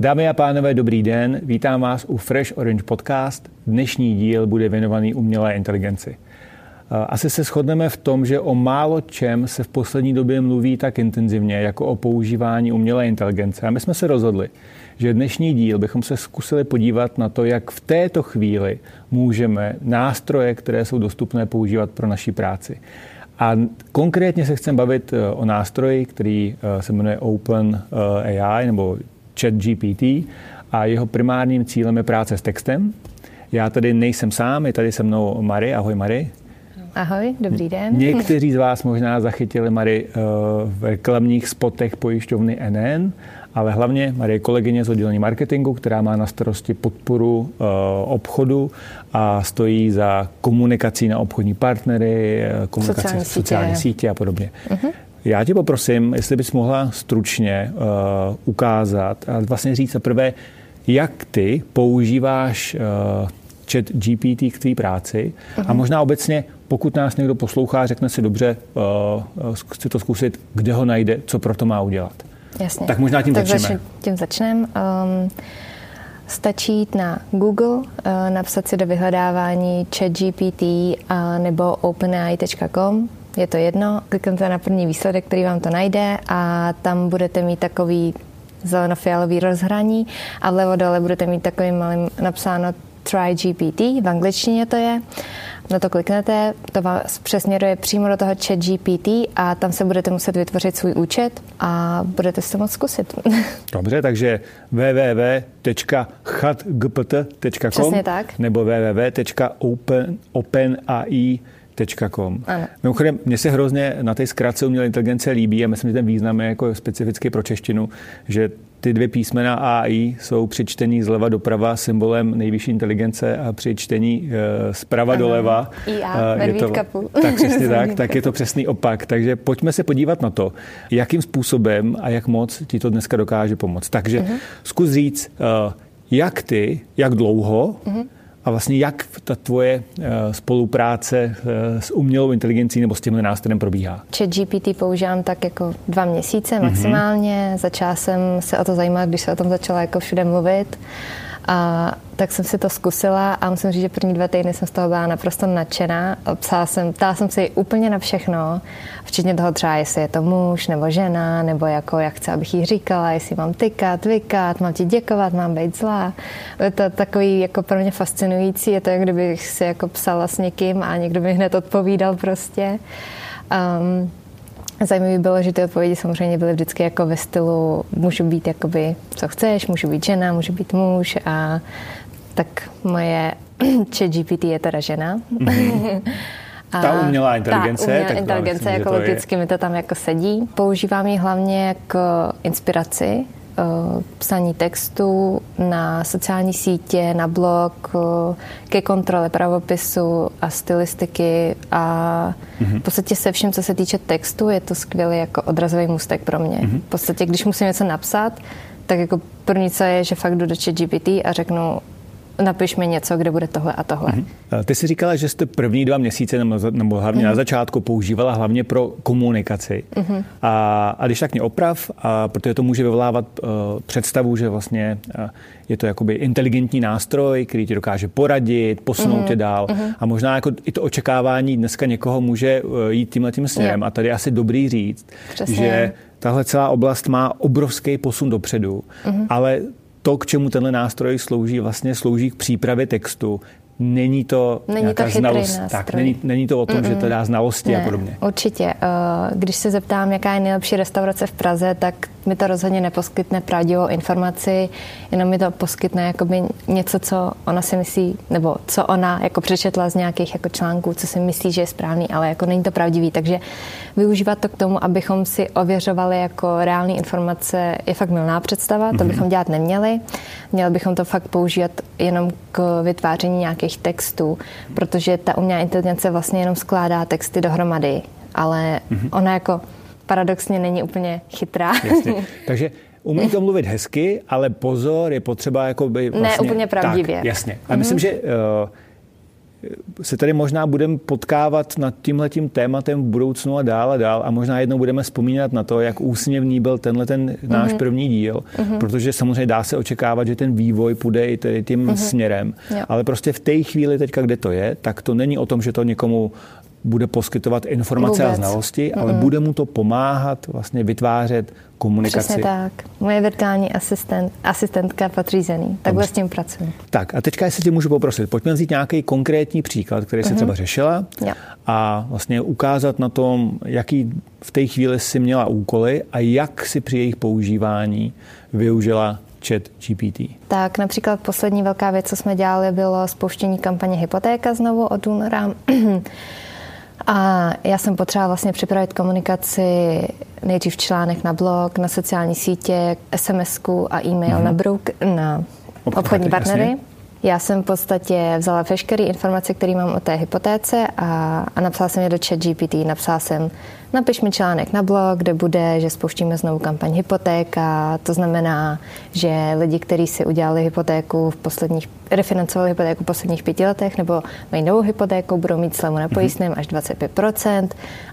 Dámy a pánové, dobrý den. Vítám vás u Fresh Orange Podcast. Dnešní díl bude věnovaný umělé inteligenci. Asi se shodneme v tom, že o málo čem se v poslední době mluví tak intenzivně, jako o používání umělé inteligence. A my jsme se rozhodli, že dnešní díl bychom se zkusili podívat na to, jak v této chvíli můžeme nástroje, které jsou dostupné, používat pro naší práci. A konkrétně se chcem bavit eh, o nástroji, který eh, se jmenuje Open eh, AI nebo ChatGPT a jeho primárním cílem je práce s textem. Já tady nejsem sám, je tady se mnou Mary. Ahoj Mary. Ahoj, dobrý den. Někteří z vás možná zachytili Mary v reklamních spotech pojišťovny NN, ale hlavně Marie kolegyně z oddělení marketingu, která má na starosti podporu obchodu a stojí za komunikací na obchodní partnery, komunikaci sociální, sociální sítě. sítě a podobně. Uh-huh. Já tě poprosím, jestli bys mohla stručně uh, ukázat a vlastně říct za prvé, jak ty používáš uh, chat GPT k tvý práci uh-huh. a mhm. možná obecně, pokud nás někdo poslouchá, řekne si dobře, uh, chci to zkusit, kde ho najde, co pro to má udělat. Jasně. Tak možná tím tak začneme. Začne, tím začneme. Um, stačí jít na Google, uh, napsat si do vyhledávání ChatGPT uh, nebo openai.com je to jedno, kliknete na první výsledek, který vám to najde a tam budete mít takový zelenofialový rozhraní a vlevo dole budete mít takovým malým napsáno Try GPT, v angličtině to je. Na to kliknete, to vás přesměruje přímo do toho chat GPT a tam se budete muset vytvořit svůj účet a budete se moct zkusit. Dobře, takže www.chatgpt.com nebo www.openai.com Com. Mimochodem, mně se hrozně na té zkratce umělé inteligence líbí a myslím, že ten význam je jako specificky pro češtinu, že ty dvě písmena AI jsou při čtení zleva doprava symbolem nejvyšší inteligence a při čtení e, zprava ano. doleva IA, e, je to, tak přesně tak, tak je to přesný opak. Takže pojďme se podívat na to, jakým způsobem a jak moc ti to dneska dokáže pomoct. Takže uh-huh. zkus říct, e, jak ty, jak dlouho uh-huh a vlastně jak ta tvoje eh, spolupráce eh, s umělou inteligencí nebo s tímhle nástrojem probíhá? Chat GPT používám tak jako dva měsíce maximálně. Mm-hmm. Začala jsem se o to zajímat, když se o tom začala jako všude mluvit. A tak jsem si to zkusila a musím říct, že první dva týdny jsem z toho byla naprosto nadšená. Psala jsem, ptala jsem si úplně na všechno, včetně toho třeba, jestli je to muž nebo žena, nebo jako jak chce, abych jí říkala, jestli mám tykat, vykat, mám ti děkovat, mám být zlá. Je to takový jako pro mě fascinující, je to, jak kdybych si jako psala s někým a někdo mi hned odpovídal prostě. Um, Zajímavé bylo, že ty odpovědi samozřejmě byly vždycky jako ve stylu můžu být jakoby, co chceš, můžu být žena, můžu být muž a tak moje chat GPT je teda žena. Mm-hmm. A ta umělá inteligence. Ta umělá tak inteligence, myslím, jako logicky je... mi to tam jako sedí. Používám ji hlavně jako inspiraci psaní textu na sociální sítě, na blog, eh, ke kontrole pravopisu a stylistiky a mm-hmm. v podstatě se vším, co se týče textu, je to skvělý jako odrazový můstek pro mě. Mm-hmm. V podstatě, když musím něco napsat, tak jako první co je, že fakt jdu do GPT a řeknu, napiš mi něco, kde bude tohle a tohle. Mm-hmm. Ty jsi říkala, že jste první dva měsíce, nebo hlavně mm-hmm. na začátku, používala hlavně pro komunikaci. Mm-hmm. A, a když tak mě oprav, a protože to může vyvolávat uh, představu, že vlastně uh, je to jakoby inteligentní nástroj, který ti dokáže poradit, posunout mm-hmm. tě dál. Mm-hmm. A možná jako i to očekávání dneska někoho může jít tímhle tím směrem. Yeah. A tady asi dobrý říct, Přesně. že tahle celá oblast má obrovský posun dopředu, mm-hmm. ale to, k čemu tenhle nástroj slouží, vlastně slouží k přípravě textu, Není to není to znalost, nástroj. tak, není, není to o tom, Mm-mm. že to dá znalosti ne, a podobně. Určitě. Eh, když se zeptám, jaká je nejlepší restaurace v Praze, tak mi to rozhodně neposkytne pravdivou informaci, jenom mi to poskytne jakoby něco, co ona si myslí, nebo co ona jako přečetla z nějakých jako článků, co si myslí, že je správný, ale jako není to pravdivý. Takže využívat to k tomu, abychom si ověřovali jako reální informace, je fakt milná představa, to mm-hmm. bychom dělat neměli. Měli bychom to fakt používat jenom k vytváření nějakých textů, protože ta umělá inteligence vlastně jenom skládá texty dohromady, ale mm-hmm. ona jako paradoxně není úplně chytrá. Jasně. Takže umí to mluvit hezky, ale pozor, je potřeba jako by vlastně... Ne úplně pravdivě. Tak, jasně. A mm-hmm. myslím, že uh, se tady možná budeme potkávat nad tímhletím tématem v budoucnu a dál a dál a možná jednou budeme vzpomínat na to, jak úsměvný byl tenhle ten náš mm-hmm. první díl, mm-hmm. protože samozřejmě dá se očekávat, že ten vývoj půjde i tím mm-hmm. směrem, jo. ale prostě v té chvíli teďka, kde to je, tak to není o tom, že to někomu bude poskytovat informace Vůbec. a znalosti, ale bude mu to pomáhat vlastně vytvářet komunikaci. Přesně tak. Moje virtuální asistent, asistentka podřízený. Takhle s tím pracuji. Tak a teďka, jestli tě můžu poprosit, pojďme vzít nějaký konkrétní příklad, který mm-hmm. třeba řešila jo. a vlastně ukázat na tom, jaký v té chvíli si měla úkoly a jak si při jejich používání využila chat GPT. Tak například poslední velká věc, co jsme dělali, bylo spouštění kampaně Hypotéka znovu od února. A já jsem potřebovala vlastně připravit komunikaci nejdřív článek na blog, na sociální sítě, sms a e-mail mm-hmm. na, brouk, na obchodní partnery. Jasně. Já jsem v podstatě vzala veškeré informace, které mám o té hypotéce a, a napsala jsem je do chat GPT. Napsala jsem napiš mi článek na blog, kde bude, že spouštíme znovu kampaň hypotéka. To znamená, že lidi, kteří si udělali hypotéku v posledních, refinancovali hypotéku v posledních pěti letech nebo mají novou hypotéku, budou mít slevu na pojistném až 25%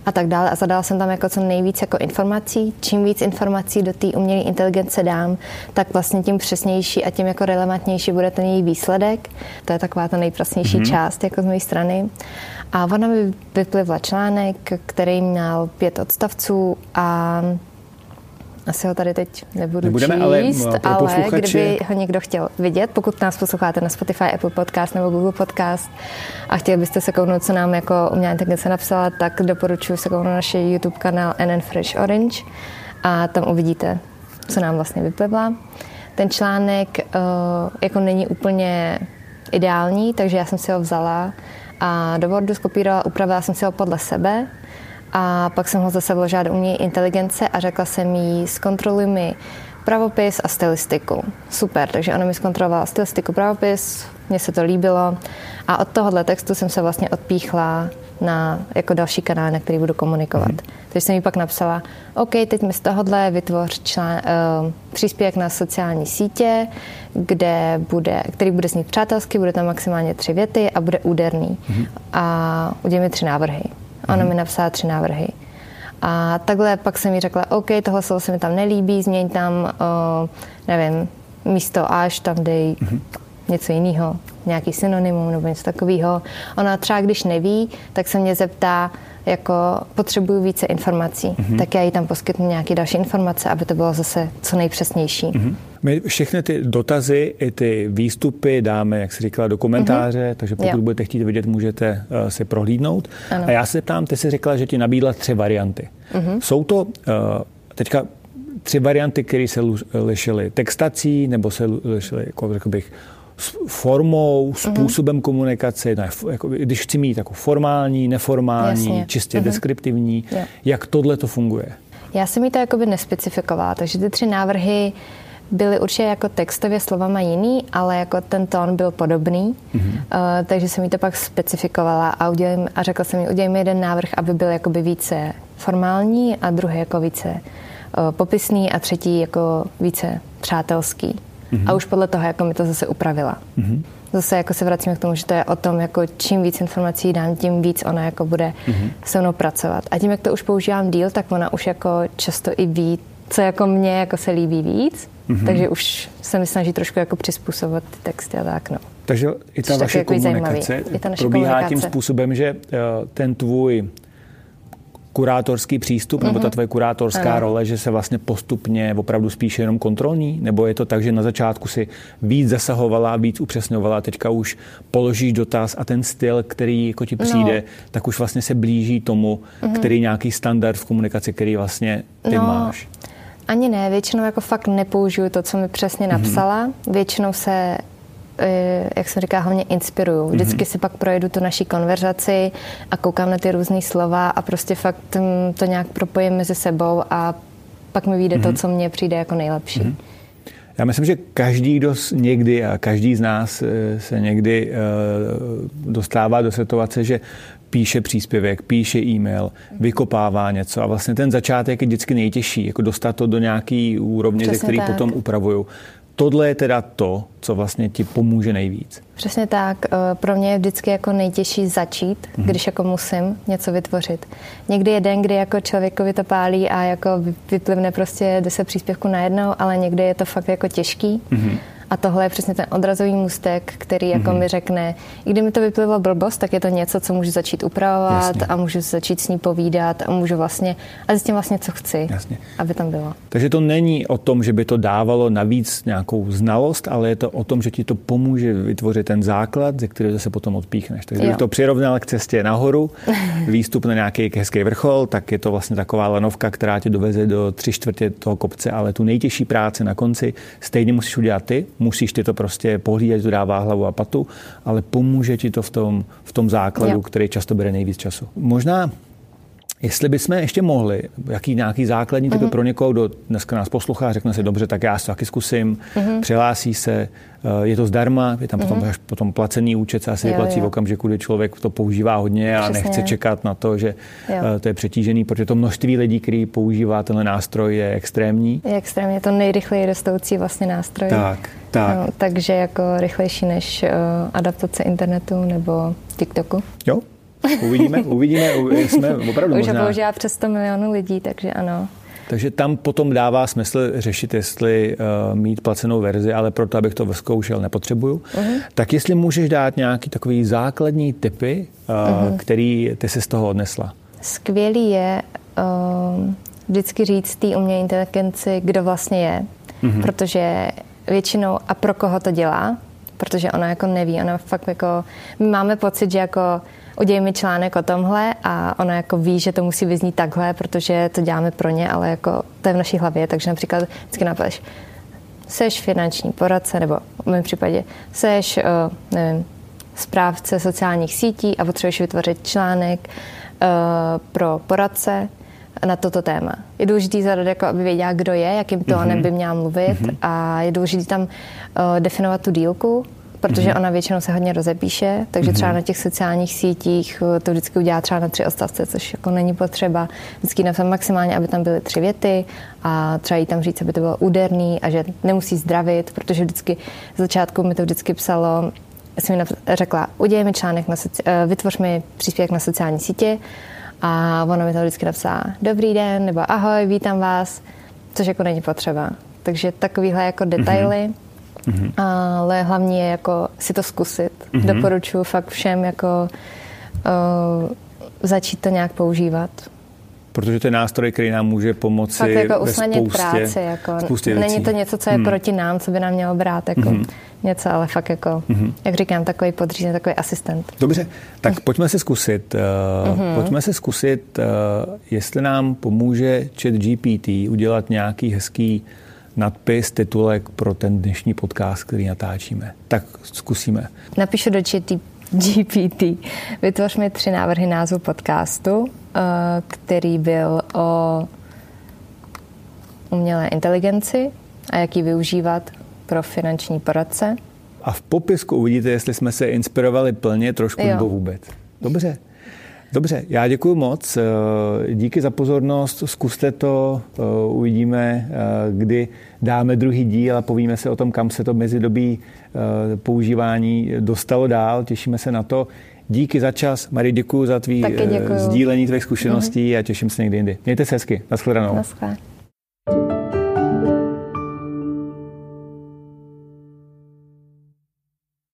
a tak dále. A zadala jsem tam jako co nejvíc jako informací. Čím víc informací do té umělé inteligence dám, tak vlastně tím přesnější a tím jako relevantnější bude ten její výsledek. To je taková ta nejprasnější mm-hmm. část jako z mé strany. A ona mi vyplivla článek, který měl pět odstavců a asi ho tady teď nebudu Nebudeme, číst, ale, ale posluchači... kdyby ho někdo chtěl vidět, pokud nás posloucháte na Spotify, Apple Podcast nebo Google Podcast a chtěli byste se kouknout, co nám jako umělá inteligence napsala, tak doporučuji se kouknout na naše YouTube kanál NN Fresh Orange a tam uvidíte, co nám vlastně vyplivla. Ten článek uh, jako není úplně ideální, takže já jsem si ho vzala a do Wordu skopírovala, upravila jsem si ho podle sebe a pak jsem ho zase vložila do umělé inteligence a řekla jsem jí, zkontroluj mi pravopis a stylistiku. Super, takže ona mi zkontrolovala stylistiku, pravopis, mně se to líbilo a od tohohle textu jsem se vlastně odpíchla na jako další kanál, na který budu komunikovat. Mm. Takže jsem jí pak napsala, OK, teď mi z tohohle vytvoř člán, uh, příspěvek na sociální sítě, kde bude, který bude znít přátelsky, bude tam maximálně tři věty a bude úderný. Mm. A udělej mi tři návrhy. Ona mm. mi napsala tři návrhy. A takhle pak jsem mi řekla, OK, tohle slovo se mi tam nelíbí, změň tam, uh, nevím, místo až tam dej mm něco jiného, nějaký synonymum nebo něco takového. Ona třeba, když neví, tak se mě zeptá, jako potřebuju více informací, mm-hmm. tak já jí tam poskytnu nějaké další informace, aby to bylo zase co nejpřesnější. Mm-hmm. My všechny ty dotazy i ty výstupy dáme, jak jsi říkala, do komentáře, mm-hmm. takže pokud jo. budete chtít vidět, můžete uh, si prohlídnout. Ano. A já se ptám, ty jsi řekla, že ti nabídla tři varianty. Mm-hmm. Jsou to uh, teďka tři varianty, které se lišily textací, nebo se lišily, jako řekl bych, formou, mhm. způsobem uh-huh. komunikace, ne, jako, když chci mít jako formální, neformální, Jasně. čistě uh-huh. deskriptivní, yeah. jak tohle to funguje? Já jsem mi to jakoby nespecifikovala, takže ty tři návrhy byly určitě jako textově slovama jiný, ale jako ten tón byl podobný, mm-hmm. uh, takže jsem mi to pak specifikovala a, udělím, a řekla jsem mi, udělej mi jeden návrh, aby byl jakoby více formální a druhý jako více uh, popisný a třetí jako více přátelský. Mm-hmm. A už podle toho, jako mi to zase upravila. Mm-hmm. Zase jako se vracíme k tomu, že to je o tom, jako čím víc informací dám, tím víc ona jako bude mm-hmm. se mnou pracovat. A tím, jak to už používám díl, tak ona už jako často i ví, co jako mně jako se líbí víc, mm-hmm. takže už se mi snaží trošku jako přizpůsobovat ty texty a tak, no. Takže i ta vaše komunikace i ta probíhá komunikace. tím způsobem, že eh, ten tvůj kurátorský přístup, mm-hmm. nebo ta mhm. tvoje kurátorská ano. role, že se vlastně postupně opravdu spíše jenom kontrolní? Nebo je to tak, že na začátku si víc zasahovala, víc upřesňovala, teďka už položíš dotaz a ten styl, který jako ti přijde, no. tak už vlastně se blíží tomu, mm-hmm. který nějaký standard v komunikaci, který vlastně ty no. máš? Ani ne, většinou jako fakt nepoužiju to, co mi přesně mhm. napsala. Mm-hmm. Většinou se jak jsem říká, hlavně inspirují. Mhm. Vždycky mm-hmm. si pak projedu tu naší konverzaci a koukám na ty různé slova a prostě fakt to nějak propojím mezi sebou a pak mi vyjde mm-hmm. to, mhm. co mně přijde jako nejlepší. Mm-hmm. Já myslím, že každý, kdo někdy a každý z nás eh, se někdy eh, dostává do situace, že píše příspěvek, píše e-mail, vykopává něco a vlastně ten začátek je vždycky nejtěžší, jako dostat to do nějaký úrovně, Přesně ze který tak. potom upravuju tohle je teda to, co vlastně ti pomůže nejvíc. Přesně tak. Eh, pro mě je vždycky jako nejtěžší začít, mm-hmm. když jako musím něco vytvořit. Někdy je den, kdy jako člověkovi to pálí a jako vyplivne prostě 10 příspěvků najednou, ale někdy je to fakt jako těžký. Mm-hmm. A tohle je přesně ten odrazový můstek, který jako mm-hmm. mi řekne, i kdy mi to vyplivlo blbost, tak je to něco, co můžu začít upravovat Jasně. a můžu začít s ní povídat a můžu vlastně a zjistím vlastně, co chci, Jasně. aby tam bylo. Takže to není o tom, že by to dávalo navíc nějakou znalost, ale je to o tom, že ti to pomůže vytvořit ten základ, ze kterého se potom odpíchneš. Takže když to přirovnal k cestě nahoru, výstup na nějaký hezký vrchol, tak je to vlastně taková lanovka, která tě doveze do tři čtvrtě toho kopce, ale tu nejtěžší práci na konci stejně musíš udělat ty, musíš ty to prostě pohlídat, to dává hlavu a patu, ale pomůže ti to v tom, v tom základu, jo. který často bere nejvíc času. Možná Jestli bychom ještě mohli, jaký nějaký základní typy uh-huh. pro někoho, kdo dneska nás poslouchá, řekne si, dobře, tak já si to taky zkusím, uh-huh. přihlásí se, eh, je to zdarma, je tam potom, potom placený účet, se asi vyplací v okamžiku, kdy člověk to používá hodně a Přesně. nechce čekat na to, že jo. Eh, to je přetížený, protože to množství lidí, který používá tenhle nástroj, je extrémní. Je extrémně, je to nejrychleji rostoucí vlastně nástroj. Tak, tak. No, takže jako rychlejší než uh, adaptace internetu nebo TikToku. Jo, Uvidíme, uvidíme, jsme opravdu Už možná... ho používá přes 100 milionů lidí, takže ano. Takže tam potom dává smysl řešit, jestli uh, mít placenou verzi, ale proto, abych to vyzkoušel, nepotřebuju. Uh-huh. Tak jestli můžeš dát nějaký takový základní typy, uh, uh-huh. který ty si z toho odnesla. Skvělý je uh, vždycky říct té umělé inteligenci, kdo vlastně je. Uh-huh. Protože většinou a pro koho to dělá, protože ona jako neví, ona fakt jako, my máme pocit, že jako udělej mi článek o tomhle a ona jako ví, že to musí vyznít takhle, protože to děláme pro ně, ale jako to je v naší hlavě, takže například vždycky napadeš, seš finanční poradce, nebo v mém případě seš, uh, nevím, správce sociálních sítí a potřebuješ vytvořit článek uh, pro poradce na toto téma. Je důležité zadat, jako aby věděla, kdo je, jakým tónem mm-hmm. by měla mluvit mm-hmm. a je důležité tam uh, definovat tu dílku, protože mm-hmm. ona většinou se hodně rozepíše, takže mm-hmm. třeba na těch sociálních sítích eh, to vždycky udělá třeba na tři odstavce, což jako není potřeba. Vždycky napsat maximálně, aby tam byly tři věty a třeba jí tam říct, aby to bylo úderný a že nemusí zdravit, protože vždycky z začátku mi to vždycky psalo, jsem mi řekla, udělej mi článek, na soci, eh, vytvoř mi příspěvek na sociální sítě a ona mi to vždycky napsala, dobrý den, nebo ahoj, vítám vás, což jako není potřeba. Takže takovýhle jako detaily. Mm-hmm Mm-hmm. Ale hlavní je jako si to zkusit. Mm-hmm. Doporučuji fakt všem jako uh, začít to nějak používat. Protože to je nástroj, který nám může pomoci Fakt jako usnadnit spoustě, práci. Jako, spoustě není to něco, co je hmm. proti nám, co by nám mělo brát jako hmm. něco, ale fakt jako, hmm. jak říkám, takový podřízený, takový asistent. Dobře, tak pojďme se zkusit. Uh, hmm. Pojďme se zkusit, uh, jestli nám pomůže chat GPT udělat nějaký hezký nadpis, titulek pro ten dnešní podcast, který natáčíme. Tak zkusíme. Napíšu do chat GPT. Vytvoř mi tři návrhy názvu podcastu, eh, který byl o umělé inteligenci a jak ji využívat pro finanční poradce. A v popisku uvidíte, jestli jsme se inspirovali plně trošku jo. nebo vůbec. Dobře. Dobře, já děkuji moc. Eh, díky za pozornost. Zkuste to. Eh, uvidíme, eh, kdy dáme druhý díl a povíme se o tom, kam se to mezidobí používání dostalo dál. Těšíme se na to. Díky za čas. Marie, děkuji za tvý sdílení tvých zkušeností mm-hmm. a těším se někdy jindy. Mějte se hezky. Naschledanou. Naschledanou.